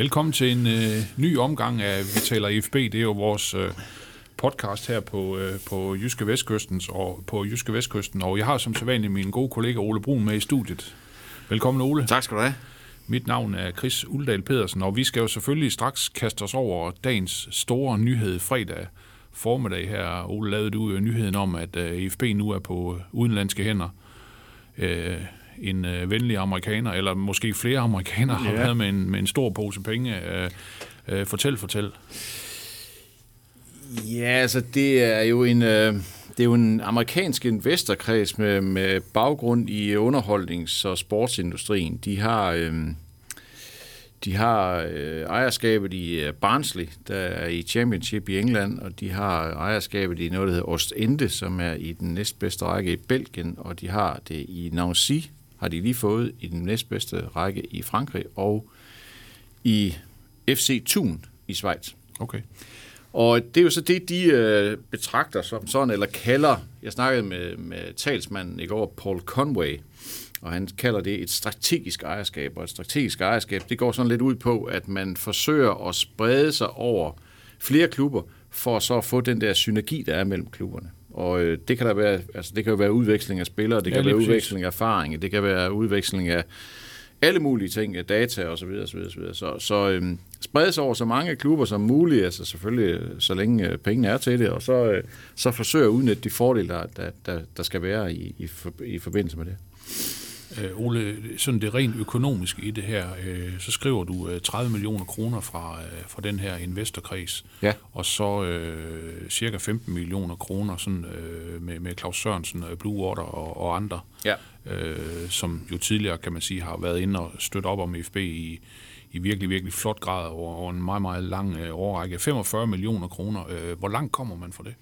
Velkommen til en øh, ny omgang af Vi taler IFB. Det er jo vores øh, podcast her på, øh, på Jyske Vestkystens og på Jyske Vestkysten. Og jeg har som sædvanligt min gode kollega Ole Brun med i studiet. Velkommen Ole. Tak skal du have. Mit navn er Chris Uldal Pedersen, og vi skal jo selvfølgelig straks kaste os over dagens store nyhed fredag formiddag her. Ole, lavede du nyheden om, at øh, IFB nu er på øh, udenlandske hænder. Øh, en øh, venlig amerikaner, eller måske flere amerikanere, har Ja. været med en, med en stor pose penge. Øh, øh, fortæl, fortæl. Ja, altså det er jo en, øh, det er jo en amerikansk investorkreds med, med baggrund i underholdnings- og sportsindustrien. De har, øh, de har øh, ejerskabet i øh, Barnsley, der er i Championship i England, og de har ejerskabet i noget, der hedder Ostende, som er i den næstbedste række i Belgien, og de har det i Nancy, har de lige fået i den næstbedste række i Frankrig, og i FC Thun i Schweiz. Okay. Og det er jo så det, de øh, betragter som sådan, eller kalder, jeg snakkede med, med talsmanden i går, Paul Conway, og han kalder det et strategisk ejerskab, og et strategisk ejerskab, det går sådan lidt ud på, at man forsøger at sprede sig over flere klubber, for så at få den der synergi, der er mellem klubberne. Og øh, det kan der være, altså det kan jo være udveksling af spillere, det Ja, kan være præcis. udveksling af erfaring, det kan være udveksling af alle mulige ting, af data og så videre, så videre, så videre. Så, så øhm, spredes over så mange klubber som muligt, altså selvfølgelig øh, så længe øh, pengene er til det, og så, øh, så forsøger at udnytte de fordele, der, der, der, der skal være i, i, for, i forbindelse med det. Øh, Ole, sådan det rent økonomiske i det her, øh, så skriver du øh, 30 millioner kroner fra, øh, fra den her investorkreds, Ja. og så øh, cirka 15 millioner kroner sådan, øh, med, med Claus Sørensen, Blue Water og, og andre, Ja. øh, som jo tidligere, kan man sige, har været inde og støtte op om FB i, i virkelig, virkelig flot grad over, over en meget, meget lang øh, årrække. 45 millioner kroner. Øh, hvor langt kommer man for det?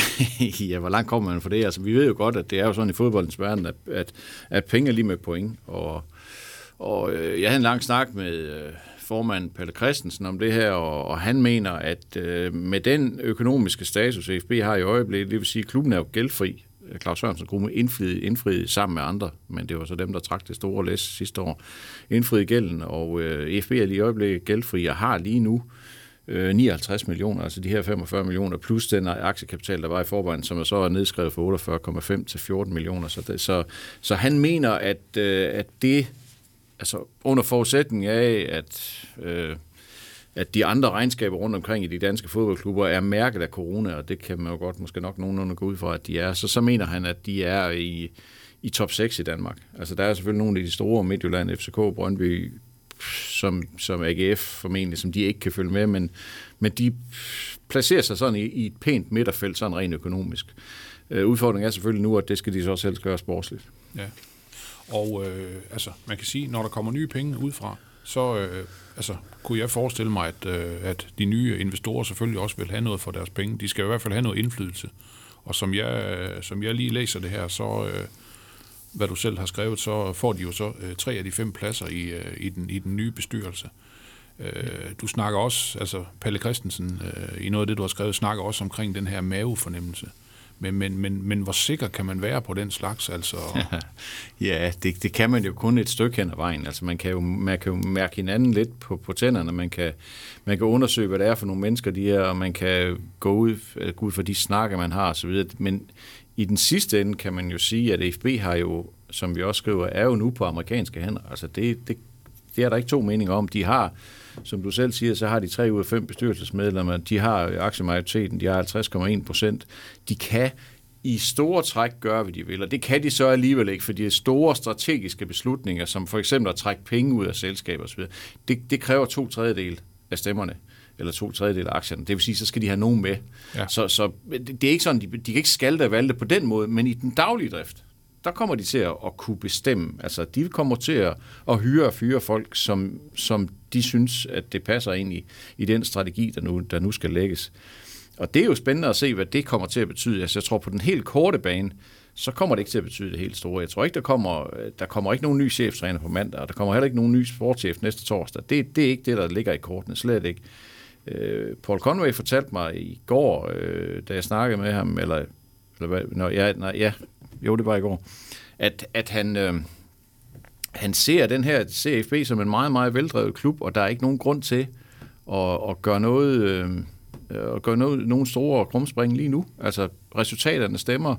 ja, hvor langt kommer man for det? Altså, vi ved jo godt, at det er jo sådan i fodboldens verden, at, at, at penge er lige med point. Og, og øh, jeg havde en lang snak med øh, formand Pelle Christensen om det her, og, og han mener, at øh, med den økonomiske status, FB har i øjeblikket, det vil sige, at klubben er jo gældfri. Claus Sørensen kunne indfriet, indfriet sammen med andre, men det var så dem, der trak det store læs sidste år, indfriet gælden, og øh, FB er lige i øjeblikket gældfri og har lige nu øh, Øh, 59 millioner, altså de her 45 millioner, plus den aktiekapital, der var i forvejen, som er så er nedskrevet fra 48,5 til 14 millioner. Så, det, så, så han mener, at, øh, at det, altså under forudsætning af, at, øh, at de andre regnskaber rundt omkring i de danske fodboldklubber er mærket af corona, og det kan man jo godt måske nok nogenlunde gå ud fra, at de er, så, så mener han, at de er i, i top 6 i Danmark. Altså der er selvfølgelig nogle af de store, Midtjylland, FCK, Brøndby, som, som AGF formentlig, som de ikke kan følge med, men, men de placerer sig sådan i, i et pænt midterfelt, sådan rent økonomisk. Øh, udfordringen er selvfølgelig nu, at det skal de så også helst gøre sportsligt. Ja. Og øh, altså, man kan sige, når der kommer nye penge udefra, så øh, altså, kunne jeg forestille mig, at, øh, at de nye investorer selvfølgelig også vil have noget for deres penge. De skal i hvert fald have noget indflydelse. Og som jeg, øh, som jeg lige læser det her, så, øh, hvad du selv har skrevet, så får de jo så øh, tre af de fem pladser i, øh, i, den, i den nye bestyrelse. Øh, du snakker også, altså Palle Christensen, øh, i noget af det, du har skrevet, snakker også omkring den her mavefornemmelse. Men, men, men, men hvor sikker kan man være på den slags? Altså, Ja, det, det kan man jo kun et stykke hen ad vejen. Altså man kan jo, man kan jo mærke hinanden lidt på, på tænderne. Man kan, man kan undersøge, hvad det er for nogle mennesker, de er, og man kan gå ud, øh, gå ud for de snakker, man har osv. Men i den sidste ende kan man jo sige, at FB har jo, som vi også skriver, er jo nu på amerikanske hænder. Altså det, det, det er der ikke to meninger om. De har, som du selv siger, så har de tre ud af fem bestyrelsesmedlemmer. De har aktiemajoriteten, de har 50,1 procent. De kan i store træk gøre, hvad de vil, og det kan de så alligevel ikke, for de store strategiske beslutninger, som for eksempel at trække penge ud af selskaber osv., det, det kræver to tredjedel af stemmerne eller to tredjedel af aktierne. Det vil sige, så skal de have nogen med. Ja. Så, så det er ikke sådan, de, de kan ikke skalte og valte på den måde, men i den daglige drift, der kommer de til at, at kunne bestemme. Altså, de kommer til at, at hyre og fyre folk, som, som de synes, at det passer ind i, i den strategi, der nu, der nu skal lægges. Og det er jo spændende at se, hvad det kommer til at betyde. Altså, jeg tror, på den helt korte bane, så kommer det ikke til at betyde det helt store. Jeg tror ikke, der kommer, der kommer ikke nogen ny cheftræner på mandag, og der kommer heller ikke nogen ny sportschef næste torsdag. Det, det er ikke det, der ligger i kortene, slet ikke. Øh, Paul Conway fortalte mig i går, øh, da jeg snakkede med ham, eller, eller hvad, når, ja, nej, ja, jo, det var i går, at, at han, øh, han ser den her CFB som en meget, meget veldrevet klub, og der er ikke nogen grund til at, at gøre noget... Øh, at gøre noget, nogle store krumspring lige nu. Altså, resultaterne stemmer,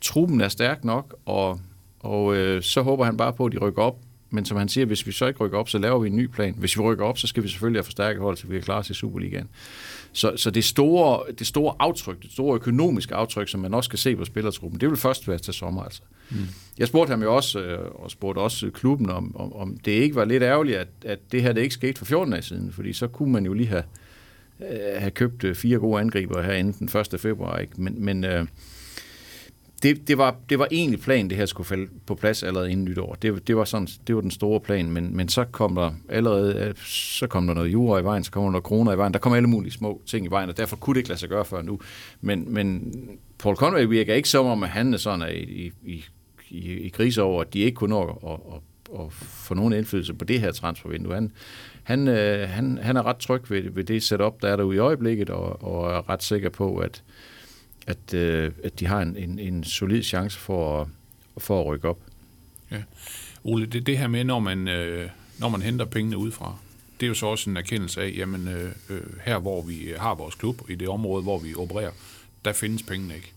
truppen er stærk nok, og, og øh, så håber han bare på, at de rykker op. Men som han siger, hvis vi så ikke rykker op, så laver vi en ny plan. Hvis vi rykker op, så skal vi selvfølgelig have forstærket hold, så vi kan klare os i Superligaen. Så, så det, store, det store aftryk, det store økonomiske aftryk, som man også skal se på spillertruppen, det vil først være til sommer. Altså. Mm. Jeg spurgte ham jo også, øh, og spurgte også klubben, om, om, om det ikke var lidt ærgerligt, at, at det her det ikke skete for 14 dage siden, fordi så kunne man jo lige have, øh, have købt øh, fire gode angriber her inden den 1. februar. Ikke? Men, men øh, det, det, var, det var egentlig planen, det her skulle falde på plads allerede inden nytår. Det, det, var, sådan, det var den store plan, men, men så kom der allerede øh, så kom der noget jura i vejen, så kom der noget kroner i vejen, der kom alle mulige små ting i vejen, og derfor kunne det ikke lade sig gøre før nu. Men, men Paul Conway virker ikke som om, at han er sådan er i, i, i, i krise over, at de ikke kunne nå at, at, at, at få nogen indflydelse på det her transfervindue. Han, han, øh, han, han er ret tryg ved, ved det setup, der er derude i øjeblikket, og, og er ret sikker på, at, at, øh, at de har en, en, en solid chance for at, for at rykke op. Ja. Ole, det, det her med, når man, øh, når man henter pengene udefra, det er jo så også en erkendelse af, jamen øh, øh, her hvor vi har vores klub, i det område, hvor vi opererer, der findes pengene ikke.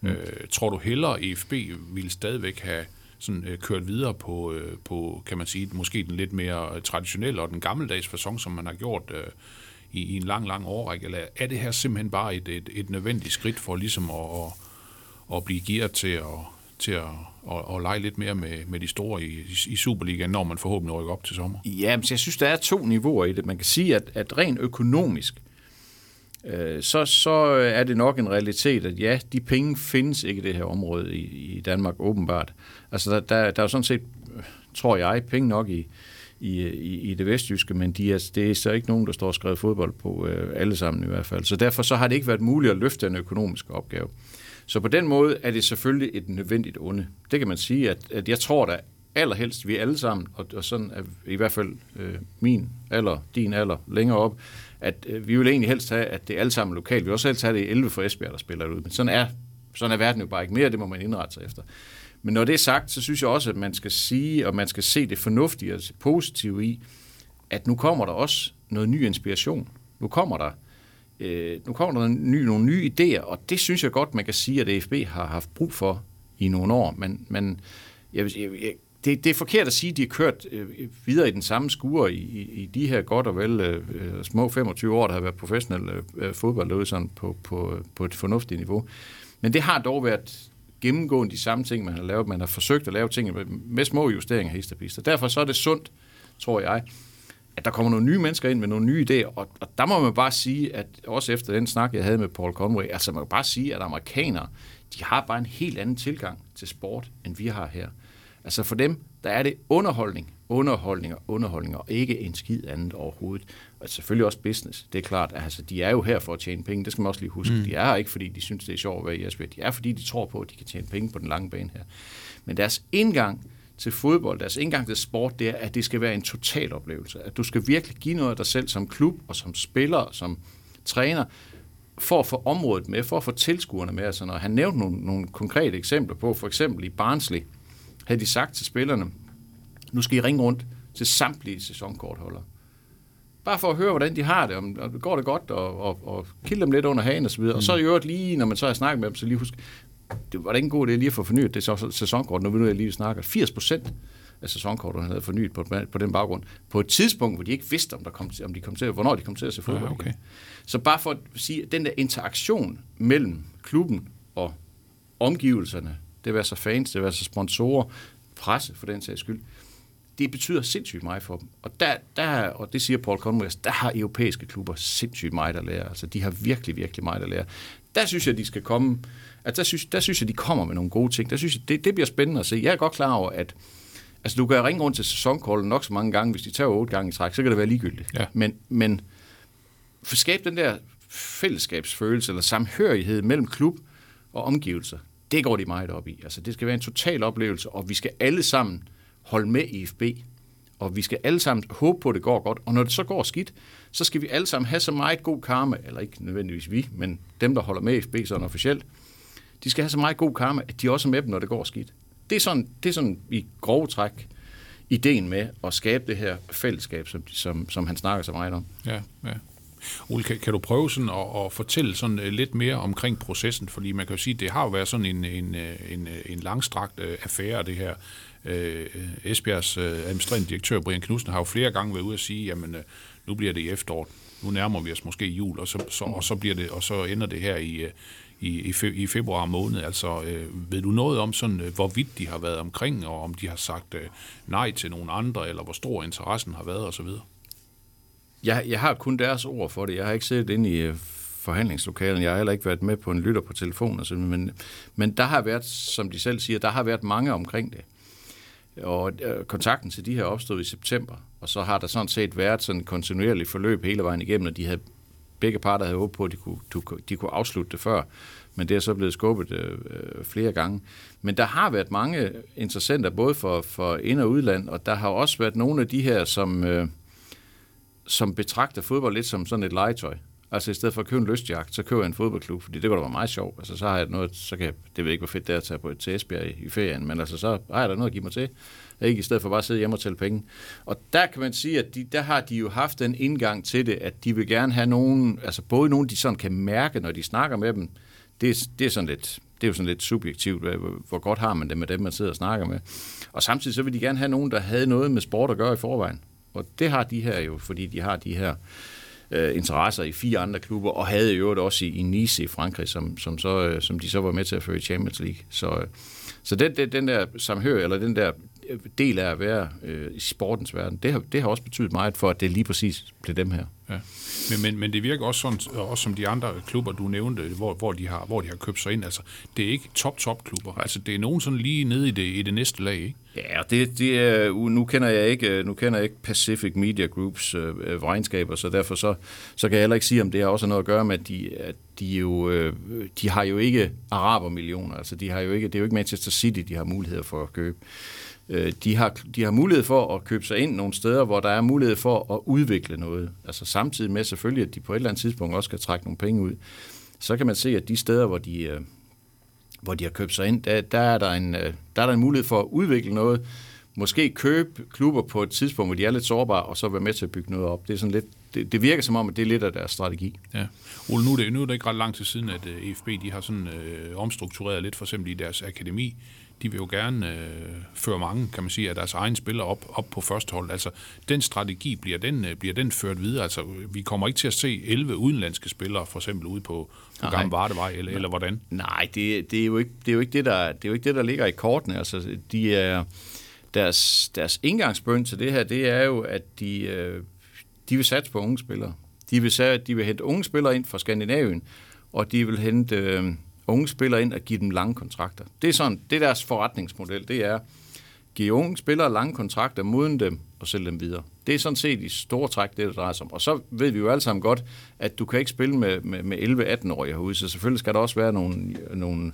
Mm. Øh, tror du hellere, EFB ville stadigvæk have sådan, øh, kørt videre på, øh, på, kan man sige, måske den lidt mere traditionelle og den gammeldags fasong, som man har gjort øh, i, i en lang, lang årrække? Eller er det her simpelthen bare et, et, et nødvendigt skridt for ligesom at, at, at blive gearet til at, til at, at, at lege lidt mere med, med de store i, i, Superligaen, når man forhåbentlig rykker op til sommer? Ja, men jeg synes, der er to niveauer i det. Man kan sige, at, at rent økonomisk, øh, så, så er det nok en realitet, at ja, de penge findes ikke i det her område i, i Danmark, åbenbart. Altså, der, der, der er jo sådan set, tror jeg, penge nok i, i, i, i det vestjyske, men de er, det er så ikke nogen, der står og skrevet fodbold på, øh, alle sammen i hvert fald. Så derfor så har det ikke været muligt at løfte den økonomiske opgave. Så på den måde er det selvfølgelig et nødvendigt onde. Det kan man sige, at, at jeg tror da allerhelst, vi alle sammen, og, og sådan er i hvert fald øh, min alder, din alder, længere op, at øh, vi vil egentlig helst have, at det er alle sammen lokalt. Vi vil også helst have, det i 11 for Esbjerg, der spiller ud. Men sådan er, sådan er verden jo bare ikke mere, det må man indrette sig efter. Men når det er sagt, så synes jeg også, at man skal sige, og man skal se det fornuftige og det positive i, at nu kommer der også noget ny inspiration. Nu kommer der, øh, nu kommer der ny, nogle nye idéer, og det synes jeg godt, man kan sige, at AFB har haft brug for i nogle år. Men, men jeg, jeg, jeg, det, det er forkert at sige, at de har kørt øh, videre i den samme skure i, i, i de her godt og vel øh, små 25 år, der har været professionel øh, fodbold derude sådan på, på, på et fornuftigt niveau. Men det har dog været gennemgående de samme ting, man har lavet. Man har forsøgt at lave ting med, små justeringer hist og derfor så er det sundt, tror jeg, at der kommer nogle nye mennesker ind med nogle nye idéer. Og, og der må man bare sige, at også efter den snak, jeg havde med Paul Conway, altså man kan bare sige, at amerikanere, de har bare en helt anden tilgang til sport, end vi har her. Altså for dem, der er det underholdning, underholdning og underholdning, og ikke en skid andet overhovedet. Og selvfølgelig også business. Det er klart, at altså, de er jo her for at tjene penge. Det skal man også lige huske. Mm. De er her ikke, fordi de synes, det er sjovt at være i Esbjerg. De er, fordi de tror på, at de kan tjene penge på den lange bane her. Men deres indgang til fodbold, deres indgang til sport, det er, at det skal være en total oplevelse. At du skal virkelig give noget af dig selv som klub, og som spiller, og som træner, for at få området med, for at få tilskuerne med. Altså, når han nævnte nogle, nogle konkrete eksempler på, for eksempel i Barnsley, havde de sagt til spillerne, nu skal I ringe rundt til samtlige sæsonkortholdere. Bare for at høre, hvordan de har det, om, om går det godt, og, og, og kilde dem lidt under hagen osv. Mm. Og så i øvrigt lige, når man så har snakket med dem, så lige husk, det var da ikke en god idé lige at få fornyet det så- sæsonkort, når vi nu lige snakker. 80 procent af sæsonkortene havde fornyet på, på den baggrund. På et tidspunkt, hvor de ikke vidste, om, der kom til, om de kom til, hvornår de kom til at se fodbold. Ja, okay. Så bare for at sige, at den der interaktion mellem klubben og omgivelserne, det være så fans, det være så sponsorer, presse for den sags skyld, det betyder sindssygt meget for dem. Og, der, der, og det siger Paul Conway, der har europæiske klubber sindssygt meget at lære. Altså, de har virkelig, virkelig meget at lære. Der synes jeg, de skal komme... Altså, der synes, der synes jeg, de kommer med nogle gode ting. Der synes jeg, det, det bliver spændende at se. Jeg er godt klar over, at altså, du kan ringe rundt til sæsonkolden nok så mange gange. Hvis de tager otte gange i træk, så kan det være ligegyldigt. Ja. Men, men for at skabe den der fællesskabsfølelse eller samhørighed mellem klub og omgivelser, det går de meget op i. Altså, det skal være en total oplevelse, og vi skal alle sammen holde med i FB. Og vi skal alle sammen håbe på, at det går godt. Og når det så går skidt, så skal vi alle sammen have så meget god karma, eller ikke nødvendigvis vi, men dem, der holder med i FB sådan officielt, de skal have så meget god karma, at de også er med dem, når det går skidt. Det er sådan, det er sådan i grove træk ideen med at skabe det her fællesskab, som, som, som han snakker så meget om. Ja, ja. Ole, kan, kan du prøve sådan at, at fortælle sådan øh, lidt mere omkring processen? Fordi man kan jo sige, det har jo været sådan en, en, øh, en, øh, en langstrakt affære, det her. Øh, Esbjergs øh, administrerende direktør, Brian Knudsen, har jo flere gange været ude at sige, jamen øh, nu bliver det i efteråret, nu nærmer vi os måske jul, og så, så, og så, bliver det, og så ender det her i, i, i, fe, i februar måned. Altså, øh, ved du noget om sådan, hvorvidt de har været omkring, og om de har sagt øh, nej til nogen andre, eller hvor stor interessen har været osv.? Jeg, jeg har kun deres ord for det. Jeg har ikke siddet inde i øh, forhandlingslokalen. Jeg har heller ikke været med på en lytter på telefon. Og sådan, men, men der har været, som de selv siger, der har været mange omkring det. Og øh, kontakten til de her opstod i september, og så har der sådan set været sådan et kontinuerligt forløb hele vejen igennem, og de havde, begge parter havde håbet på, at de kunne, de, kunne afslutte det før, men det er så blevet skubbet øh, øh, flere gange. Men der har været mange interessenter, både for, for ind- og udland, og der har også været nogle af de her, som... Øh, som betragter fodbold lidt som sådan et legetøj. Altså i stedet for at købe en lystjagt, så køber jeg en fodboldklub, fordi det går da være meget sjovt. Altså så har jeg noget, så kan jeg, det ved ikke, hvor fedt det er at tage på til Esbjerg i, i ferien, men altså så har jeg da noget at give mig til. Ikke i stedet for bare at sidde hjemme og tælle penge. Og der kan man sige, at de, der har de jo haft den indgang til det, at de vil gerne have nogen, altså både nogen, de sådan kan mærke, når de snakker med dem, det, det er sådan lidt, det er jo sådan lidt subjektivt, hvor, hvor godt har man det med dem, man sidder og snakker med. Og samtidig så vil de gerne have nogen, der havde noget med sport at gøre i forvejen. Og det har de her jo, fordi de har de her øh, interesser i fire andre klubber, og havde i øvrigt også i, i Nice i Frankrig, som, som, så, øh, som de så var med til at føre i Champions League. Så, øh, så den, den, den der samhør, eller den der del af at være øh, i sportens verden, det har, det har også betydet meget for, at det lige præcis blev dem her. Ja. Men, men, men det virker også sådan, også som de andre klubber, du nævnte, hvor, hvor, de har, hvor de har købt sig ind. Altså, det er ikke top-top-klubber. Altså, det er nogen sådan lige nede i det, i det næste lag, ikke? Ja, og det, det er, nu kender jeg ikke, nu kender jeg ikke Pacific Media Groups øh, øh, regnskaber, så derfor så, så kan jeg heller ikke sige, om det har også noget at gøre med, at de, at de, jo, øh, de har jo ikke arabermillioner, altså de har jo ikke, det er jo ikke Manchester City, de har muligheder for at købe. Øh, Øh, de, har, de har mulighed for at købe sig ind nogle steder, hvor der er mulighed for at udvikle noget. Altså samtidig med selvfølgelig, at de på et eller andet tidspunkt også skal trække nogle penge ud. Så kan man se, at de steder, hvor de, øh, hvor de har købt sig ind, der, der, er der, en, øh, der er der en mulighed for at udvikle noget, måske købe klubber på et tidspunkt, hvor de er lidt sårbare, og så være med til at bygge noget op. Det, er sådan lidt, det, det virker som om, at det er lidt af deres strategi. Ja. Ole, nu er, det, nu er det ikke ret lang tid siden, at øh, EFB de har sådan øh, omstruktureret lidt, for eksempel i deres akademi. De vil jo gerne øh, føre mange, kan man sige, af deres egne spillere op, op på første hold. Altså, den strategi, bliver den, øh, bliver den ført videre? Altså, vi kommer ikke til at se 11 udenlandske spillere, for eksempel ude på, på. Gamle Vardevej, eller, eller hvordan? Nej, det, det, er jo ikke, det, er jo ikke det, der, det er jo ikke det, der ligger i kortene. Altså, de er, deres, deres indgangsbøn til det her, det er jo, at de, øh, de vil satse på unge spillere. De vil, sa- de vil hente unge spillere ind fra Skandinavien, og de vil hente øh, unge spillere ind og give dem lange kontrakter. Det er, sådan, det er deres forretningsmodel, det er give unge spillere lange kontrakter, moden dem og sælge dem videre. Det er sådan set i store træk, det der drejer sig om. Og så ved vi jo alle sammen godt, at du kan ikke spille med, med, med 11-18-årige herude, så selvfølgelig skal der også være nogle, nogle,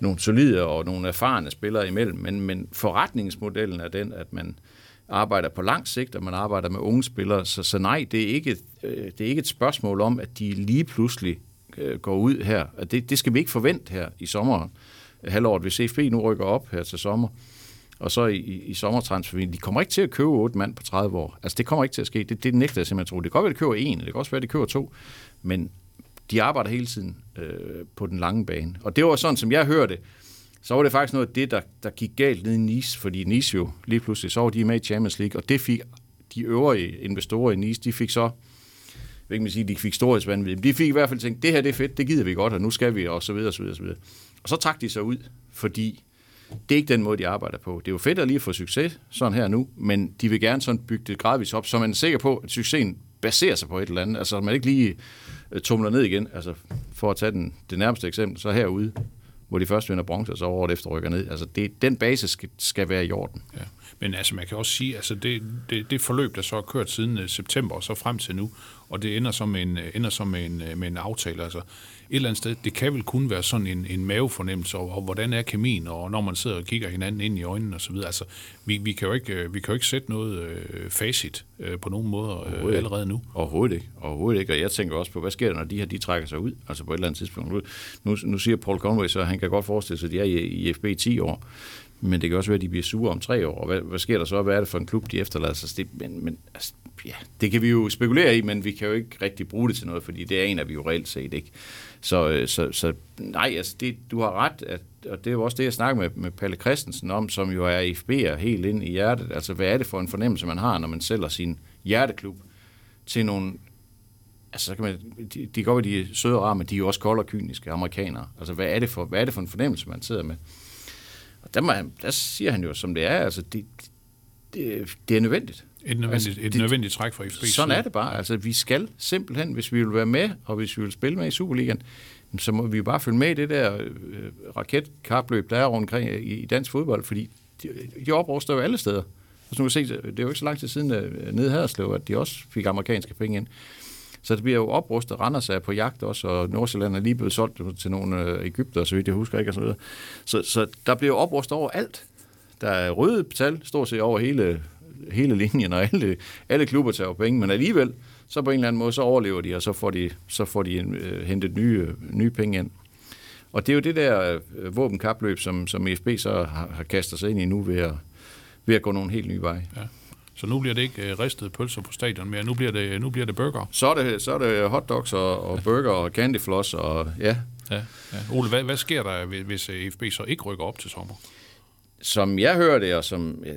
nogle solide og nogle erfarne spillere imellem. Men, men forretningsmodellen er den, at man arbejder på lang sigt, og man arbejder med unge spillere. Så, så nej, det er, ikke, øh, det er ikke et spørgsmål om, at de lige pludselig øh, går ud her. Det, det skal vi ikke forvente her i sommeren. Halvåret, hvis CFB nu rykker op her til sommer, og så i, i, i sommertransfervinduet. De kommer ikke til at købe otte mand på 30 år. Altså, det kommer ikke til at ske. Det, det nægter jeg simpelthen tro. Det kan godt være, at de køber en, det kan også være, at de køber to, men de arbejder hele tiden øh, på den lange bane. Og det var sådan, som jeg hørte, så var det faktisk noget af det, der, der gik galt nede i Nice, fordi Nice jo lige pludselig, så var de med i Champions League, og det fik de øvrige investorer i Nice, de fik så, jeg ved ikke, man sige, de fik storhedsvandvid, men de fik i hvert fald tænkt, det her det er fedt, det gider vi godt, og nu skal vi, og så videre, og så videre, og så videre. Og så trak de sig ud, fordi Det er ikke den måde, de arbejder på. Det er jo fedt at lige få succes sådan her nu, men de vil gerne sådan bygge det gradvist op, så man er sikker på, at succesen baserer sig på et eller andet. Altså, man ikke lige øh, tumler ned igen. Altså, for at tage den, det nærmeste eksempel, så herude, hvor de først vinder bronze, og så året efter rykker ned. Altså, det, den basis skal, skal være i orden. Ja. Men altså, man kan også sige, altså det, det, det forløb, der så er kørt siden øh, september og så frem til nu, og det ender så med en, øh, ender så med en, øh, med en aftale. Altså, et eller andet sted, det kan vel kun være sådan en, en mavefornemmelse, og, og hvordan er kemien, og når man sidder og kigger hinanden ind i øjnene og så videre. Altså, vi, vi, kan jo ikke, øh, vi kan jo ikke sætte noget øh, facit øh, på nogen måde øh, allerede nu. Overhovedet ikke. Overhovedet ikke. Og jeg tænker også på, hvad sker der, når de her de trækker sig ud? Altså på et eller andet tidspunkt. Nu, nu, siger Paul Conway så, at han kan godt forestille sig, at de er i, i FB i 10 år. Men det kan også være, at de bliver sure om tre år. Hvad, hvad sker der så? Hvad er det for en klub, de efterlader sig? Det, men, men altså, ja, det kan vi jo spekulere i, men vi kan jo ikke rigtig bruge det til noget, fordi det er en vi jo reelt set ikke. Så, øh, så, så nej, altså det, du har ret, at, og det er jo også det, jeg snakker med, med Palle Christensen om, som jo er FB'er helt ind i hjertet. Altså, hvad er det for en fornemmelse, man har, når man sælger sin hjerteklub til nogle Altså, så kan man, de, de går, ved de søde og rare, men de er jo også kolde og kyniske amerikanere. Altså, hvad er det for, hvad er det for en fornemmelse, man sidder med? Og der, må han, der siger han jo, som det er, altså, det, det, det er nødvendigt. Et nødvendigt, Altså, et det- nødvendigt træk fra FB. Sådan er det bare. Altså, vi skal simpelthen, hvis vi vil være med, og hvis vi vil spille med i Superligaen, så må vi jo bare følge med i det der øh, raketkapløb, der er rundt omkring i, i dansk fodbold, fordi de, de opruster jo alle steder. Altså, nu kan se, det er jo ikke så lang tid siden øh, nede i Haderslev, at de også fik amerikanske penge ind. Så det bliver jo oprustet. Randers er på jagt også, og Nordsjælland er lige blevet solgt til nogle øh, Ægypter, så vidt jeg husker ikke, og så videre. Så, så der bliver jo oprustet over alt. Der er røde tal, stort set over hele, hele linjen, og alle, alle klubber tager penge, men alligevel, så på en eller anden måde, så overlever de, og så får de, så får de øh, hentet nye, nye penge ind. Og det er jo det der øh, våbenkapløb, som, som EFB så har, har kastet sig ind i nu ved at, ved at gå nogle helt nye veje. Ja. Så nu bliver det ikke øh, ristede pølser på stadion mere, nu bliver det, nu bliver det burger. Så er det, så er det hotdogs og, og burger og candyfloss og ja, Ja. ja. Ole, hvad, hvad sker der, hvis- øh, FB så ikke rykker op til sommer? som jeg hører det, og som, ja,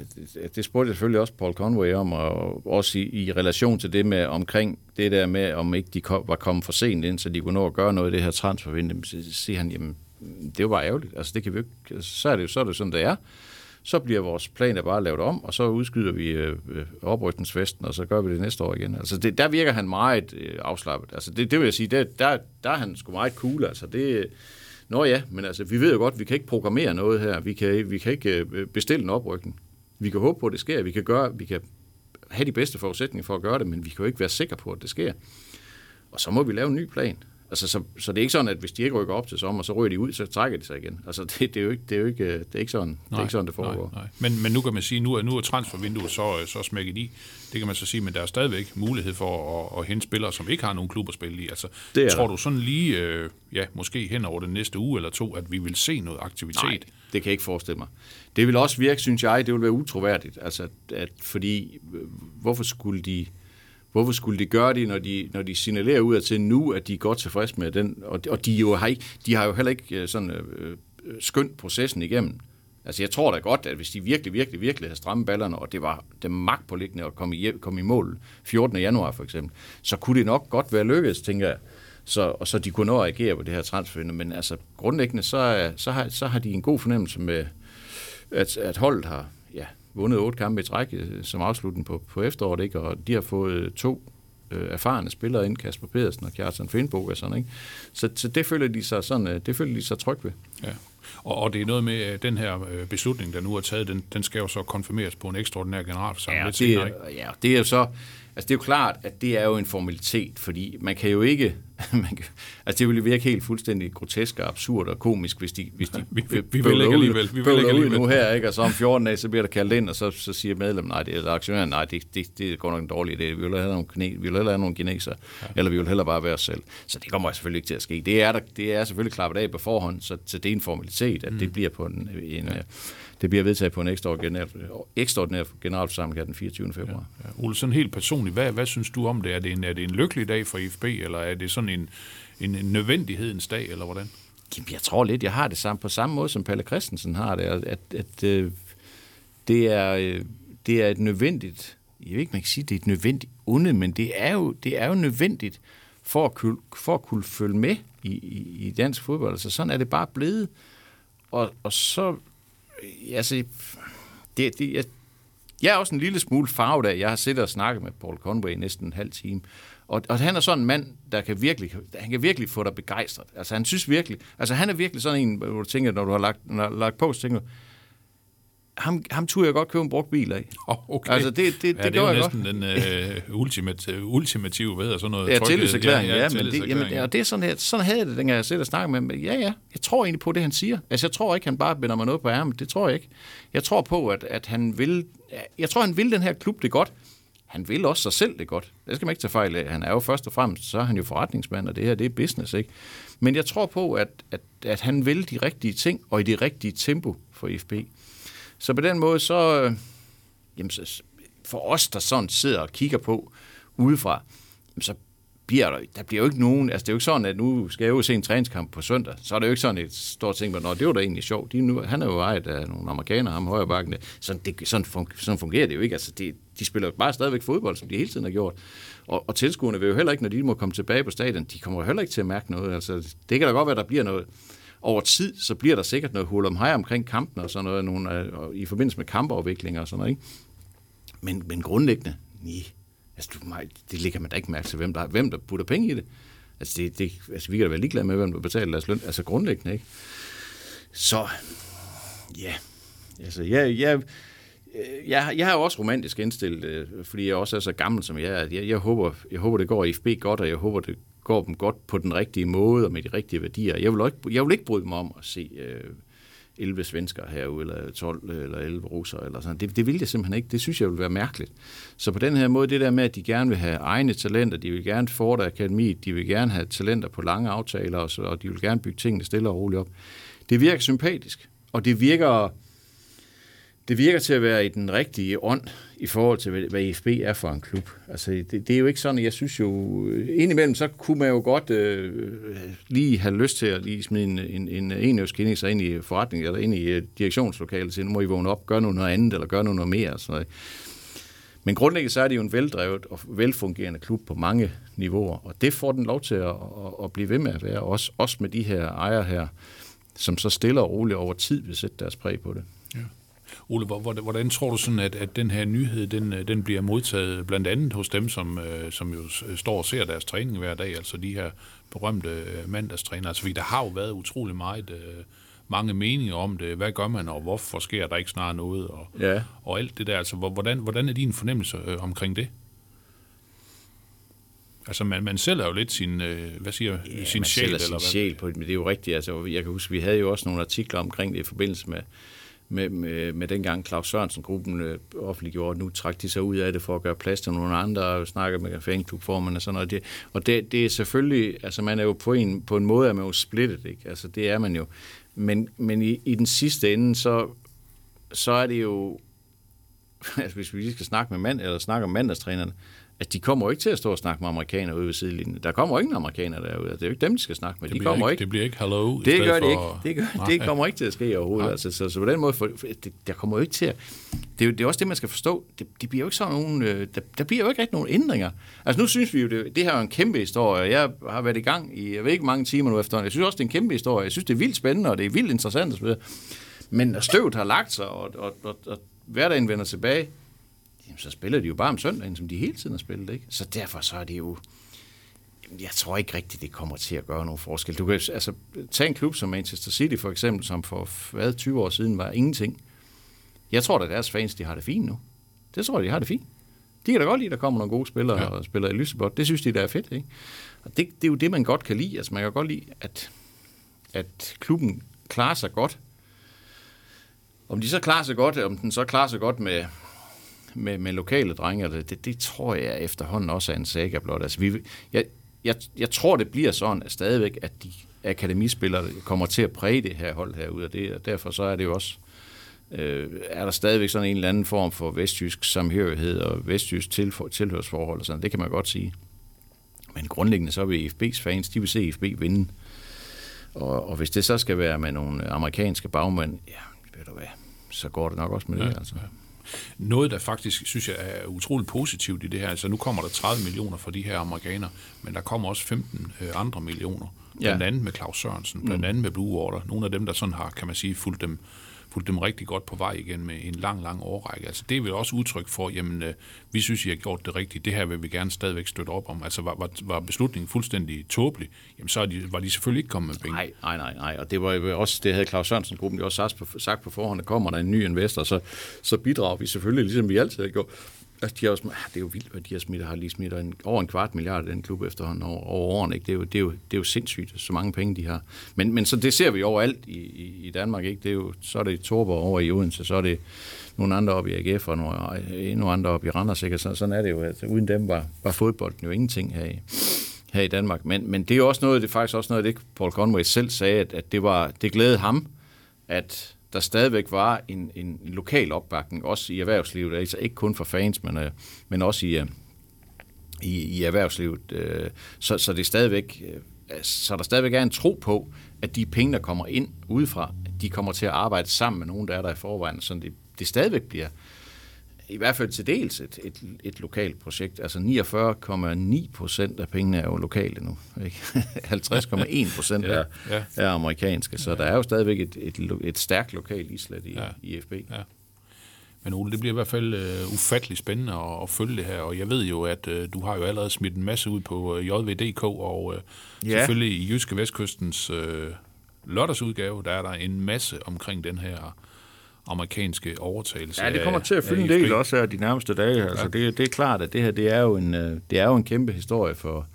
det, spurgte jeg selvfølgelig også Paul Conway om, og også i, i relation til det med omkring det der med, om ikke de kom, var kommet for sent ind, så de kunne nå at gøre noget i det her transfervindue, så siger han, jamen, det er jo bare ærgerligt. Altså, det kan vi jo ikke, så er det, så er det sådan, det er. Så bliver vores planer bare lavet om, og så udskyder vi øh, øh, oprykningsfesten, og så gør vi det næste år igen. Altså, det, der virker han meget øh, afslappet. Altså, det, det vil jeg sige, det, der, der er han sgu meget cool. Altså, det, Nå ja, men altså, vi ved jo godt, vi kan ikke programmere noget her. Vi kan, vi kan ikke øh, bestille en oprykning. Vi kan håbe på, at det sker. Vi kan, gøre, vi kan have de bedste forudsætninger for at gøre det, men vi kan jo ikke være sikre på, at det sker. Og så må vi lave en ny plan. Altså, så, så det er ikke sådan, at hvis de ikke rykker op til sommer, så ryger de ud, så trækker de sig igen. Altså, det, det, er, jo ikke, det, er, jo ikke, øh, det er ikke sådan, det, er ikke sådan, det foregår. Nej, nej. Men, men nu kan man sige, nu er, nu er transfervinduet så, øh, så smækket i. Det kan man så sige, men der er stadigvæk mulighed for at, at hente spillere, som ikke har nogen klub at spille i. Altså, Det er tror der. du sådan lige, øh, ja, måske hen over den næste uge eller to, at vi vil se noget aktivitet? Nej, det kan jeg ikke forestille mig. Det vil også virke, synes jeg, det vil være utroværdigt. Altså, at, fordi, øh, hvorfor skulle de... Hvorfor skulle de gøre det, når de, når de signalerer ud til nu, at de er godt tilfredse med den? Og, og de, jo har ikke, de har jo heller ikke øh, sådan øh, øh, skønt processen igennem. Altså jeg tror da godt, at hvis de virkelig, virkelig, virkelig havde strammet ballerne, og det var det magtpålæggende at komme i, komme i mål 14. januar for eksempel, så kunne det nok godt være lykkedes, tænker jeg. Så, og så de kunne nå at agere på det her transfervindue. Men altså grundlæggende, så, så, har, så har de en god fornemmelse med, at, at holdet har vundet otte kampe i træk øh, som afslutning på, på efteråret, ikke? og de har fået øh, to øh, erfarne spillere ind, Kasper Pedersen og Kjartan Finnbog og sådan, ikke? Så, så det føler de sig sådan, øh, det føler de sig tryg ved. Ja. Og, og det er noget med, at den her øh, beslutning, der nu er taget, den, den skal jo så konfirmeres på en ekstraordinær generalforsamling. Ja, lidt senere, ikke? ja, det er jo så, altså det er jo klart, at det er jo en formalitet, fordi man kan jo ikke, man kan, altså det ville virke helt fuldstændig grotesk og absurd og komisk, hvis de, hvis de Vi- vi- vi vil ikke alligevel. Vi vil ikke alligevel. nu her, ikke? og så om 14 dage, så bliver der kaldt ind, og så, så siger medlem, nej, det er aktionæren, nej, det, det, det er godt nok en dårlig idé, vi vil hellere have nogle, kine, vi vil hellere have nogle kineser, ja. eller vi vil hellere bare være os selv. Så det kommer selvfølgelig ikke til at ske. Det er, der, det er selvfølgelig klappet af på forhånd, så, så det er en formalitet, at mm. det bliver på en, en ja. Det bliver vedtaget på en ekstraordinær, ekstraordinær generalforsamling her den 24. februar. Ja. Ole, sådan helt personligt, hvad, hvad synes du om det? Er det, en, er det en lykkelig dag for IFB, eller er det sådan en, en, en nødvendighedens dag, eller hvordan? Jamen, jeg tror lidt, jeg har det samme på samme måde, som Palle Christensen har det, at, at, at øh, det, er, øh, det er et nødvendigt, jeg ved ikke, man kan sige, det er et nødvendigt onde, men det er jo, det er jo nødvendigt for at, kunne, for at kunne følge med i, i, i dansk fodbold. Altså sådan er det bare blevet. Og, og så altså, det, det, jeg, jeg er også en lille smule farvet af, jeg har siddet og snakket med Paul Conway næsten en halv time, og, og han er sådan en mand, der kan virkelig, han kan virkelig få dig begejstret. Altså han synes virkelig, altså han er virkelig sådan en, hvor du tænker, når du har lagt, når du har lagt på, så tænker du, ham, ham turde jeg godt købe en brugt bil af. Oh, okay. Altså, det- det- det ja, det gjorde er jo næsten den øh, ultimative, ultimative ved, sådan noget Ja, tillidserklæring, ja, ja, men det, jamen, ja, og det er sådan her, sådan havde jeg det, dengang jeg selv snakkede med ham. Ja, ja, jeg tror egentlig på det, han siger. Altså, jeg tror ikke, han bare binder mig noget på ærmet. Det tror jeg ikke. Jeg tror på, at, at han vil, jeg tror, han vil den her klub det godt. Han vil også sig selv det godt. Det skal man ikke tage fejl af. Han er jo først og fremmest, så er han jo forretningsmand, og det her, det er business, ikke? Men jeg tror på, at, at, at han vil de rigtige ting, og i det rigtige tempo for IFB. Så på den måde, så, øh, jamen, så for os, der sådan sidder og kigger på udefra, jamen, så bliver der, der bliver jo ikke nogen, altså det er jo ikke sådan, at nu skal jeg jo se en træningskamp på søndag, så er det jo ikke sådan et stort ting, men det var da egentlig sjovt. De nu, han er jo ejet af nogle amerikanere, ham højre bakken. Sådan, det, sådan, fun- sådan fungerer det jo ikke. Altså, det, de spiller jo bare stadigvæk fodbold, som de hele tiden har gjort. Og, og tilskuerne vil jo heller ikke, når de må komme tilbage på stadion, de kommer jo heller ikke til at mærke noget. Altså, det kan da godt være, der bliver noget, over tid, så bliver der sikkert noget hul om hej omkring kampen og sådan noget, nogle, øh, og i forbindelse med kampafviklinger og sådan noget, ikke? Men, men grundlæggende, nej. Altså, du, nej, det ligger man da ikke mærke til, hvem der, hvem der putter penge i det. Altså, det, det, altså, vi kan da være ligeglade med, hvem der betaler deres løn. Altså, grundlæggende, ikke? Så, ja. Altså, jeg, jeg, øh, jeg, jeg har jo også romantisk indstillet, øh, fordi jeg også er så gammel, som jeg er. Jeg, jeg, håber, jeg håber, det går IFB godt, og jeg håber, det går dem godt på den rigtige måde og med de rigtige værdier. Jeg vil ikke, jeg vil ikke bryde mig om at se øh, 11 svensker herude, eller 12 eller 11 russer, eller sådan. Det, det vil jeg simpelthen ikke. Det synes jeg vil være mærkeligt. Så på den her måde, det der med, at de gerne vil have egne talenter, de vil gerne fordre akademi, de vil gerne have talenter på lange aftaler, og, så, og de vil gerne bygge tingene stille og roligt op. Det virker sympatisk, og det virker det virker til at være i den rigtige ånd i forhold til, hvad- IFB er for en klub. Altså, det, det er jo ikke sådan, jeg synes jo, øh, indimellem så kunne man jo godt øh, lige have lyst til at lige smide en, en, en enøvskinding sig ind i forretningen, eller ind i øh, direktionslokalet, så nu må I vågne op, gøre noget, noget andet, eller gøre noget, noget mere. Sådan noget. Men grundlæggende så er det jo en veldrevet og velfungerende klub på mange niveauer, og det får den lov til at, at, at blive ved med at være, også, også med de her ejere her, som så stille og roligt over tid vil sætte deres præg på det. Ja. Ole, hvor- hvor- hvordan tror du sådan, at, at den her nyhed, den, øh, den bliver modtaget blandt andet hos dem, som, øh, som jo s- står og ser deres træning hver dag, altså de her berømte øh, mandagstræner? Altså, fordi der har jo været utrolig meget, øh, mange meninger om det. Hvad gør man, og hvorfor sker der ikke snart noget? Og, Ja. og alt det der. Altså, hvor- hvordan, hvordan er din fornemmelse øh, omkring det? Altså, man, man sælger jo lidt sin, øh, hvad siger ja, sin man sjæl, eller sin hvad? sjæl på det, men det er jo rigtigt. Altså, jeg kan huske, vi havde jo også nogle artikler omkring det i forbindelse med, med, med, med dengang Claus Sørensen-gruppen øh, offentliggjorde, nu trak de sig ud af det for at gøre plads til nogle andre, og snakke med fanklubformerne og sådan noget. Det, og det, det er selvfølgelig, altså man er jo på en, på en måde, er man jo splittet, ikke? Altså det er man jo. Men, men i, i den sidste ende, så, så er det jo, altså hvis vi lige skal snakke med mand, eller snakke om mandagstrænerne, at de kommer jo ikke til at stå og snakke med amerikanere ude ved sidelinjen. Der kommer jo ingen amerikanere derude. Det er jo ikke dem, de skal snakke med. Det de kommer ikke, ikke. det bliver ikke hello Det gør for, ikke. Det, gør, Nej. det kommer ikke til at ske overhovedet. Nej. Altså, så, så på den måde, for, for, det, der kommer jo ikke til at... Det er, jo, det er også det, man skal forstå. Det, det bliver jo ikke sådan nogen... Øh, der, der bliver jo ikke rigtig nogen ændringer. Altså nu synes vi jo, det, det her er en kæmpe historie. Jeg har været i gang i, jeg ved ikke, mange timer nu efter. Jeg synes også, det er en kæmpe historie. Jeg synes, det er vildt spændende, og det er vildt interessant. Og så. Men når støvet har lagt sig, og, og, og, og hverdagen vender tilbage, jamen, så spiller de jo bare om søndagen, som de hele tiden har spillet. Ikke? Så derfor så er det jo jeg tror ikke rigtigt, det kommer til at gøre nogen forskel. Du kan altså, tage en klub som Manchester City for eksempel, som for hvad, 20 år siden var ingenting. Jeg tror, at deres fans de har det fint nu. Det tror jeg, de har det fint. De kan da godt lide, at der kommer nogle gode spillere ja. og spiller i lysebot. Det synes de, der er fedt. Ikke? Og det, det er jo det, man godt kan lide. Altså, man kan godt lide, at, at klubben klarer sig godt. Om de så klarer sig godt, om den så klarer sig godt med, med, med lokale drenge, det, det, det tror jeg efterhånden også er en saga blot. Altså, vi, jeg, jeg, jeg tror, det bliver sådan at stadigvæk, at de akademispillere kommer til at præge det her hold herude, og, det, og derfor så er det jo også, øh, er der stadigvæk sådan en eller anden form for vestjysk samhørighed og vestjysk tilfor, tilhørsforhold og sådan, det kan man godt sige. Men grundlæggende så vil IFB's fans, de vil se IFB vinde. Og, og hvis det så skal være med nogle amerikanske bagmænd, ja, ved du hvad, så går det nok også med det. Ja, altså. ja. Noget, der faktisk, synes jeg, er utroligt positivt i det her, altså nu kommer der 30 millioner fra de her amerikanere, men der kommer også 15 øh, andre millioner, blandt Ja. andet med Claus Sørensen, blandt andet med Blue Water, nogle af dem, der sådan har, kan man sige, fulgt dem fulgt dem rigtig godt på vej igen med en lang, lang årrække. Altså det er vel også udtryk for, jamen øh, vi synes, I har gjort det rigtigt, det her vil vi gerne stadigvæk støtte op om. Altså var, var, var beslutningen fuldstændig tåbelig, jamen så er de, var de selvfølgelig ikke kommet med penge. Nej, nej, nej, nej. Og det var jo også, det havde Claus Sørensen-gruppen jo også sagt på, sagt på forhånd, at kommer der en ny investor, så, så bidrager vi selvfølgelig, ligesom vi altid har gjort. Altså, de har også, ah, det er jo vildt, hvad de har smidt, har lige smidt en, over en kvart milliard af den klub efterhånden over, over årene. Ikke? Det, er jo, det, er jo, det er jo sindssygt, så mange penge de har. Men, men så det ser vi overalt i, i, i Danmark. Ikke? Det er jo, så er det Torborg over i Odense, så er det nogle andre op i AGF og nogle, endnu andre op i Randers. Ikke? Så, sådan er det jo. Altså, uden dem var, var fodbolden jo ingenting her i, her i Danmark. Men, men det er jo også noget, det er faktisk også noget, det Paul Conway selv sagde, at, at det, var, det glædede ham, at der stadigvæk var en, en lokal opbakning, også i erhvervslivet, altså ikke kun for fans, men, øh, men også i, øh, i, i erhvervslivet. øh, Så, så det stadigvæk, øh, altså, så der stadigvæk er en tro på, at de penge, der kommer ind udefra, de kommer til at arbejde sammen med nogen, der er der i forvejen, så det, det stadigvæk bliver i hvert fald til dels et, et, et lokalt projekt. Altså 49,9 procent af pengene er jo lokale nu. ikke? 50,1 procent Ja, er, ja. er amerikanske, så der er jo stadigvæk et, et, et stærkt lokalt islet i, Ja. i FB. Ja. Men Ole, det bliver i hvert fald øh, ufattelig spændende at, at følge det her, og jeg ved jo, at øh, du har jo allerede smidt en masse ud på øh, JVDK, og øh, Ja. ja. selvfølgelig i Jyske Vestkystens øh, lørdagsudgave, der er der en masse omkring den her amerikanske overtagelse Ja, det kommer til at fylde en del også her de nærmeste dage. Altså, det, det er klart, at det her det er, jo en, øh, det er jo en kæmpe historie for,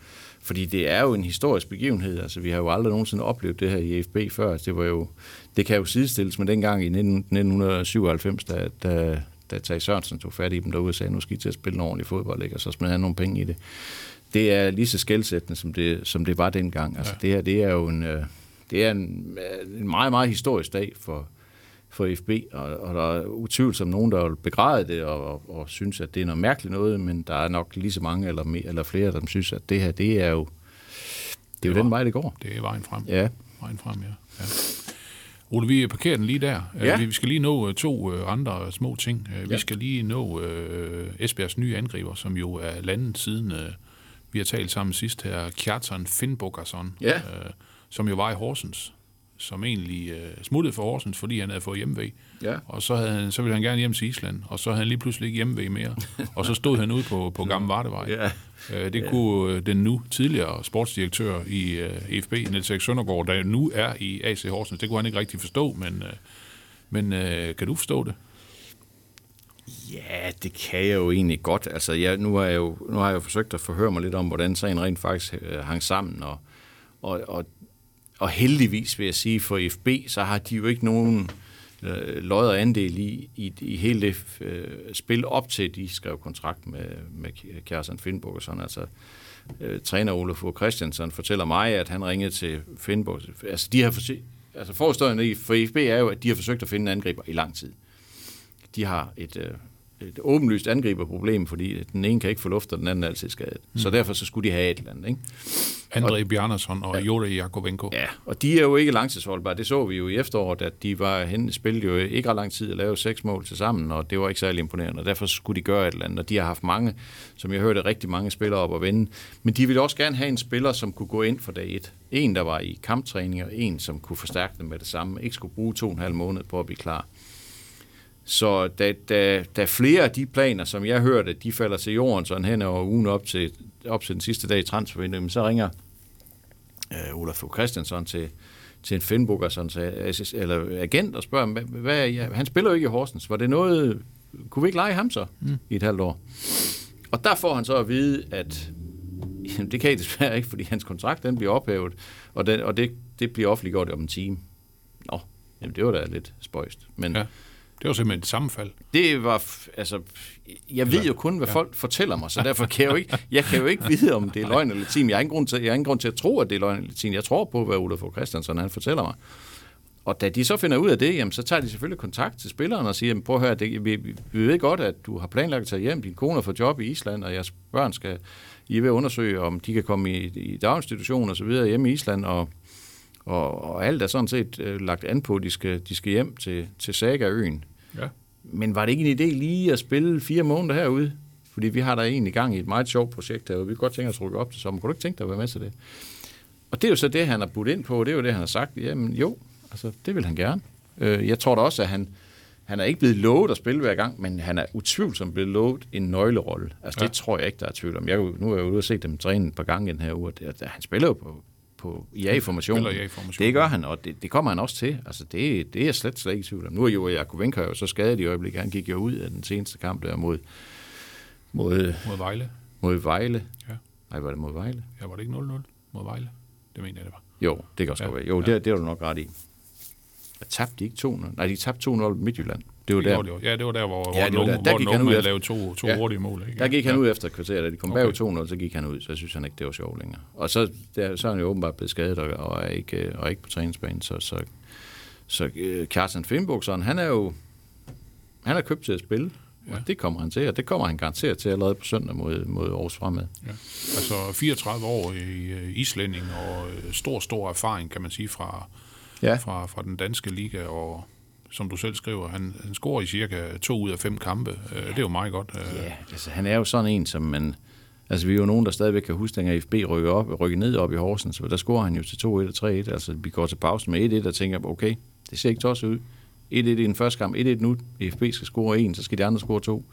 fordi det er jo en historisk begivenhed. Altså, vi har jo aldrig nogensinde oplevet det her i FB før. Altså, det var jo, det kan jo sidestilles med dengang i 19, 1997, da, da, da Tage Sørensen tog fat i dem derude og sagde, nu skal I til at spille en ordentlig fodbold, ikke? og så smed han nogle penge i det. Det er lige så skældsættende, som det, som det var dengang. Altså, ja. det her, det er jo en, øh, det er en, øh, en meget, meget historisk dag for, for FB, og, og der er utvivlsomt nogen, der vil begræde det og, og, og synes, at det er noget mærkeligt noget, men der er nok lige så mange eller, mere, eller flere, der synes, at det her, det er jo, det er jo Det den var- vej, det går. Det er vejen frem. Ja. Vejen frem, ja. ja. Ole, vi parkerer den lige der. Ja. Ja. Vi skal lige nå øh, to øh, andre små ting. Øh, Vi Ja. skal lige nå øh, Esbjergs nye angriber, som jo er landet siden øh, vi har talt sammen sidst her, Kjartan Finnbogason, Ja. øh, som jo var i Horsens, som egentlig øh, smuttede for Horsens, fordi han havde fået hjemmevæg. Ja. Og så, havde han, så ville han gerne hjem til Island, og så havde han lige pludselig ikke hjemmevæg mere. og så stod han ude på, på Gamle Vardevej. Ja. Øh, Det kunne øh, den nu tidligere sportsdirektør i øh, FB, Niels Erik Søndergaard, der nu er i AC Horsens, det kunne han ikke rigtig forstå, men, øh, men øh, kan du forstå det? Ja, det kan jeg jo egentlig godt. Altså, jeg, nu, har jeg jo, nu har jeg jo forsøgt at forhøre mig lidt om, hvordan sagen rent faktisk øh, hang sammen, og, og, og, og heldigvis vil jeg sige, for FB, så har de jo ikke nogen øh, lod og andel i, i, i hele det øh, spil op til, de skrev kontrakt med, med Kjærsen Finnborg og sådan. Altså, øh, træner Ole Fogh Christiansen fortæller mig, at han ringede til Finnborg. Altså, de har forsøgt, altså forstående i for FB er jo, at de har forsøgt at finde en angriber i lang tid de har et, øh, et åbenlyst angriberproblem, fordi den ene kan ikke få luft, og den anden er altid skadet. Mm. Så derfor så skulle de have et eller andet. Ikke? André Bjarnason og Jure Jakovenko. Ja, og de er jo ikke langtidsholdbare. Det så vi jo i efteråret, at de var hen, spillede jo ikke ret lang tid at lave seks mål til sammen, og det var ikke særlig imponerende, og derfor skulle de gøre et eller andet. Og de har haft mange, som jeg hørte, rigtig mange spillere op at vinde. Men de ville også gerne have en spiller, som kunne gå ind for dag et. En, der var i kamptræning, og en, som kunne forstærke dem med det samme. Ikke skulle bruge to og en halv måned på at blive klar. Så da, da, da flere af de planer, som jeg hørte, de falder til jorden sådan hen over ugen op til, op til den sidste dag i transfervinduet, så ringer øh, Olaf Fogh Christiansen til, til en Finnbooker, sådan, så, eller agent, og spørger, hvad, hvad, ja, han spiller jo ikke i Horsens. Var det noget, kunne vi ikke lege ham så mm. i et halvt år? Og der får han så at vide, at jamen, det kan I desværre ikke, fordi hans kontrakt den bliver ophævet, og, den, og det, det bliver offentliggjort om en time. Nå, jamen det var da lidt spøjst. Men Ja. Det var simpelthen et sammenfald. det var, altså, jeg ved jo kun, hvad Ja. folk fortæller mig, så derfor kan jeg jo ikke, jeg kan jo ikke vide, om det er løgn eller latin. Jeg har ingen grund til, jeg har ingen grund til at tro, at det er løgn eller latin. Jeg tror på, hvad Olaf Christiansen han fortæller mig. Og da de så finder ud af det, jamen, så tager de selvfølgelig kontakt til spilleren og siger, jamen, prøv at høre, det, vi, vi, ved godt, at du har planlagt at tage hjem, din kone fået job i Island, og jeres børn skal, I ved at undersøge, om de kan komme i, i daginstitution og så videre hjemme i Island, og, og, og alt er sådan set øh, lagt an på, at de skal, de skal hjem til, til Saga-øen. Ja. Men var det ikke en idé lige at spille fire måneder herude? Fordi vi har der egentlig gang i et meget sjovt projekt her, og vi kunne godt tænke os at rykke op til sommer. Kunne du ikke tænke dig at være med til det? Og det er jo så det, han har budt ind på, det er jo det, han har sagt. Jamen jo, altså det vil han gerne. Øh, jeg tror da også, at han, han er ikke blevet lovet at spille hver gang, men han er utvivlsomt blevet lovet en nøglerolle. Altså, ja. det tror jeg ikke, der er tvivl om. Jeg, nu er jeg jo ude og se dem træne et par gange i den her uge, og det, han spiller jo på, på IA-formationen. Spiller IA-formationen. Det gør han, og det, det kommer han også til. Altså, det, det er jeg slet, slet ikke i tvivl om. Nu er jo Jakovenka jo så skadet i øjeblikket. Han gik jo ud af den seneste kamp der mod, mod, Mod Vejle. mod Vejle. Ja. Nej, var det mod Vejle? Ja, var det ikke 0-0 mod Vejle? Det mener jeg, det var. Jo, det kan også Ja. ja. være. Jo, det, det har du nok ret i. Jeg tabte de ikke 2-0. Nej, de tabte 2-0 Midtjylland. Det var der. Ja, det var der, hvor, Ja, det var der. Der hvor gik han ud to, to Ja. hurtige mål. Ikke? Der gik han ja. ud efter et kvarter, da de kom Okay. bag 2-0, så gik han ud, så synes han ikke, det var sjovt længere. Og så, der, så er han jo åbenbart blevet skadet og, og, er, ikke, øh, og er ikke på træningsbanen, så, så, så uh, Kjartan Finnbogsson, han er jo han er købt til at spille, ja. Ja. og det kommer han til, og det kommer han garanteret til allerede på søndag mod, mod Aarhus Fremad. Ja. Altså 34 år i øh, islænding og øh, stor, stor erfaring, kan man sige, fra, Ja. fra, fra den danske liga, og som du selv skriver, han, han scorer i cirka to ud af fem kampe. Øh, Det er jo meget godt. Øh, Ja, altså han er jo sådan en, som man... Altså vi er jo nogen, der stadigvæk kan huske, dengang FB rykker, op, rykker ned op i Horsens, så der scorer han jo til 2-1 og 3-1. Altså vi går til pausen med 1-1 og tænker, okay, det ser ikke tosset ud. 1-1 i den første kamp, 1-1 nu. FB skal score en, så skal de andre score to.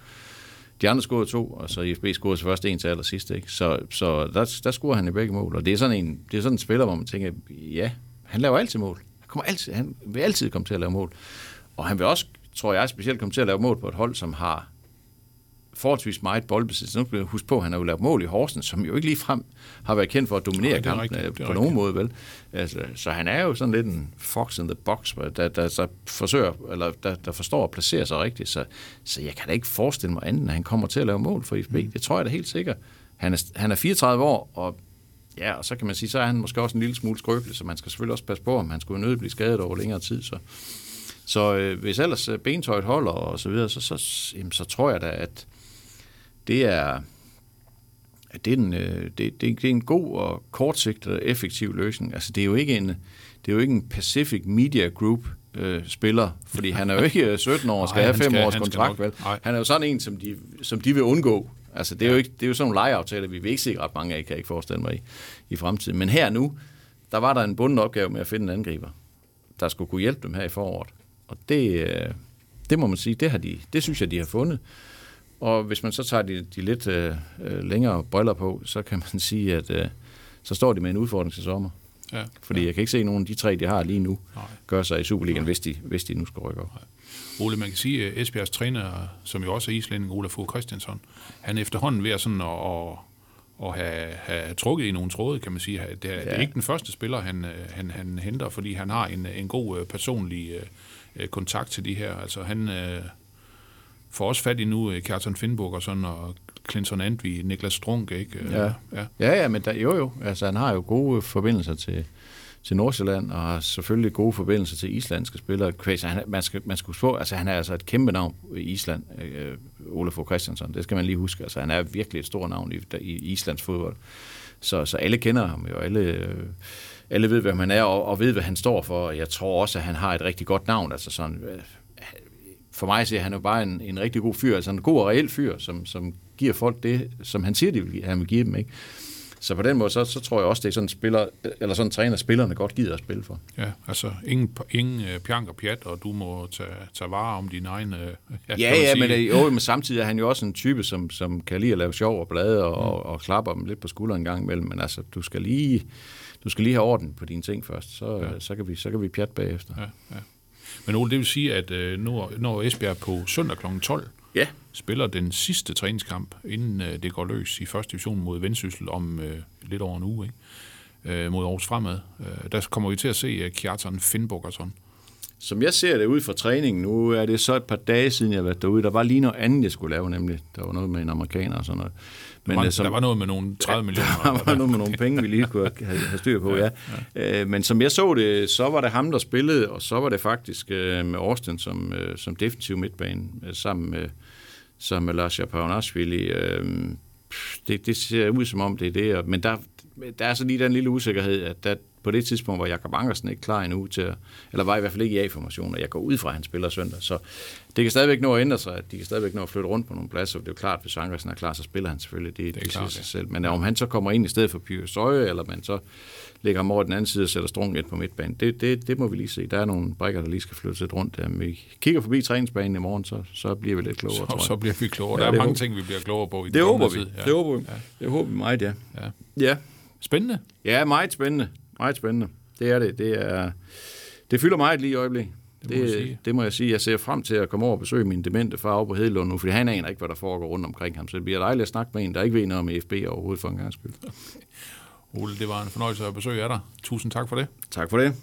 De andre scorede to, og så FB scorede til først en til allersidst. Ikke? Så, så der, der scorer han i begge mål. Og det er sådan en, det er sådan en spiller, hvor man tænker, ja, han laver altid mål. Kommer altid, han vil altid komme til at lave mål. Og han vil også, tror jeg, specielt komme til at lave mål på et hold, som har forholdsvis meget boldbesiddelse. Nu skal vi huske på, at han har jo lavet mål i Horsens, som jo ikke lige frem har været kendt for at dominere Nej, kampen rigtigt, på nogen måde, vel? Altså, så han er jo sådan lidt en fox in the box, der, der, der forsøger, eller der, der forstår at placere sig rigtigt. Så, så jeg kan da ikke forestille mig andet, at han kommer til at lave mål for IFB. Mm. Det tror jeg da helt sikkert. Han er, han er 34 år, og ja, og så kan man sige, så er han måske også en lille smule skrøbelig, så man skal selvfølgelig også passe på, om han skulle nødt blive skadet over længere tid. Så, så øh, hvis ellers øh, bentøjet holder og så videre, så, så, jamen, så tror jeg da, at det er, at det er, en, øh, det, det, det er en god og kortsigtet og effektiv løsning. Altså, det er jo ikke en, det er jo ikke en Pacific Media Group øh, spiller, fordi han er jo ikke øh, 17 år og skal Nej, have han 5 skal- års kontrakt, vel? Han er jo sådan en, som de, som de vil undgå. Altså, det er, jo ikke, det er jo sådan nogle lejeaftaler, vi vil ikke se ret mange af, kan jeg ikke forestille mig i, i fremtiden. Men her nu, der var der en bunden opgave med at finde en angriber, der skulle kunne hjælpe dem her i foråret. Og det, øh, det må man sige, det, har de, det synes jeg, de har fundet. Og hvis man så tager de, de lidt øh, øh, længere briller på, så kan man sige, at øh, så står de med en udfordring til sommer. Ja. Fordi ja. jeg kan ikke se, at nogen af de tre, de har lige nu, Nej. gør sig i Superligaen, hvis de, hvis de nu skal rykke op. Ole, man kan sige, at Esbjergs træner, som jo også er islænding, Ola Fogh Christiansson, han er efterhånden ved at, sådan at, at, have, have trukket i nogle tråde, kan man sige. Det er, ja. det er ikke den første spiller, han, øh, han, han henter, fordi han har en, en god øh, personlig øh, øh, kontakt til de her. Altså han øh, får også fat i nu øh, Kjartan Finnburg og sådan, og Clinton Antvi, Niklas Strunk, ikke? Øh, Ja. ja. Ja, ja, men der, jo jo, altså han har jo gode forbindelser til, til Nordsjælland, og har selvfølgelig gode forbindelser til islandske spillere. Kvæs, han, man, skal, man skal huske altså han er altså et kæmpe navn i Island, øh, Ole Fogh Christiansen, det skal man lige huske. Altså han er virkelig et stort navn i, i Islands fodbold. Så, så alle kender ham jo, alle, øh, alle ved, hvem han er, og, og ved, hvad han står for. Jeg tror også, at han har et rigtig godt navn. Altså sådan, øh, for mig ser han jo bare en, en rigtig god fyr, altså en god og reel fyr, som, som giver folk det, som han siger, de vil, han vil give dem. Ikke? Så på den måde, så, så tror jeg også, det er sådan spiller, eller sådan træner, spillerne godt gider at spille for. Ja, altså ingen, ingen øh, pjank og pjat, og du må tage, tage vare om din egen... Øh, Ja, ja, sige. men, det- jo, men samtidig er han jo også en type, som, som kan lide at lave sjov og blade og, mm. og, og klapper dem lidt på skulderen en gang imellem. Men altså, du skal lige, du skal lige have orden på dine ting først, så, ja. så, kan, vi, så kan vi pjat bagefter. Ja, ja. Men Ole, det vil sige, at øh, når, når Esbjerg på søndag kl. 12 Ja. spiller den sidste træningskamp, inden øh, det går løs i første division mod Vendsyssel om øh, lidt over en uge, ikke? Øh, mod Aarhus Fremad. Øh, der kommer vi til at se øh, Kjartan Finnbogason. Som jeg ser det ud fra træningen, nu er det så et par dage siden, jeg har været derude. Der var lige noget andet, jeg skulle lave, nemlig. Der var noget med en amerikaner og sådan noget. Men, var, som- der var noget med nogle 30 millioner. Der var noget med nogle penge, vi lige kunne have, have styr på, ja. ja. Øh, men som jeg så det, så var det ham, der spillede, og så var det faktisk øh, med Austin som, øh, som defensiv midtbane, øh, sammen med, sammen med Lars Japaunashvili. Øh, det, det ser ud som om, det er det. og- Men der, der er så lige den lille usikkerhed, at der på det tidspunkt var Jakob Ankersen ikke klar endnu til at, eller var i hvert fald ikke i A-formationen, og jeg går ud fra, at han spiller søndag. Så det kan stadigvæk nå at ændre sig, at de kan stadigvæk nå at flytte rundt på nogle pladser. Det er jo klart, hvis Ankersen er klar, så spiller han selvfølgelig. Det, det, det klart, ja. sig selv. Men om han så kommer ind i stedet for Pyrus Søje, eller man så lægger ham over den anden side og sætter strungen ind på midtbanen, det, det, det må vi lige se. Der er nogle brækker, der lige skal flyttes lidt rundt. Der. Vi kigger forbi træningsbanen i morgen, så, så bliver vi lidt klogere, tror Så, jeg. så bliver vi klogere. Ja, Der er mange håber- ting, vi bliver klogere på i den Det håber kommende vi. tid. Ja. Det håber vi. Det håber vi meget, ja. Ja. Ja. Spændende. Ja, meget spændende. Meget spændende. Det er det. Det, er, det fylder meget lige i øjeblikket. Det må Det, sige. det må jeg sige. Jeg ser frem til at komme over og besøge min demente far over på Hedelund nu, fordi han aner ikke, hvad der foregår rundt omkring ham. Så det bliver dejligt at snakke med en, der ikke ved noget om FB overhovedet for en gang skyld. Ole, det var en fornøjelse at besøge af dig. Tusind tak for det. Tak for det.